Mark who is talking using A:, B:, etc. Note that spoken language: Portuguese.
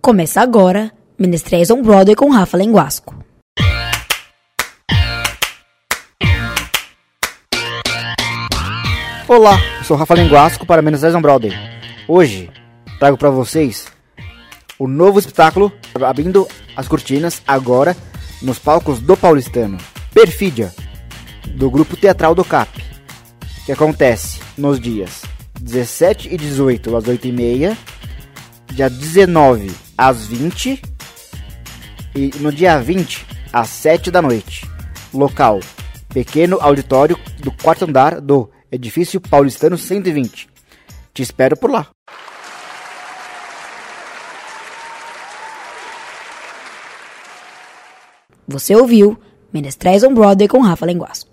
A: Começa agora Menestréis on Broadway com Rafa Lenguasco.
B: Olá, eu sou Rafa Lenguasco para Menestréis on Broadway. Hoje trago para vocês o novo espetáculo abrindo as cortinas agora nos palcos do Paulistano. Perfídia, do grupo teatral do CAP, que acontece nos dias 17 e 18 às 8h30, dia 19 às 20 e no dia 20 às 7 da noite. Local: pequeno auditório do quarto andar do edifício Paulistano 120. Te espero por lá.
A: Você ouviu Menestréis on Broadway com Rafa Lenguasco.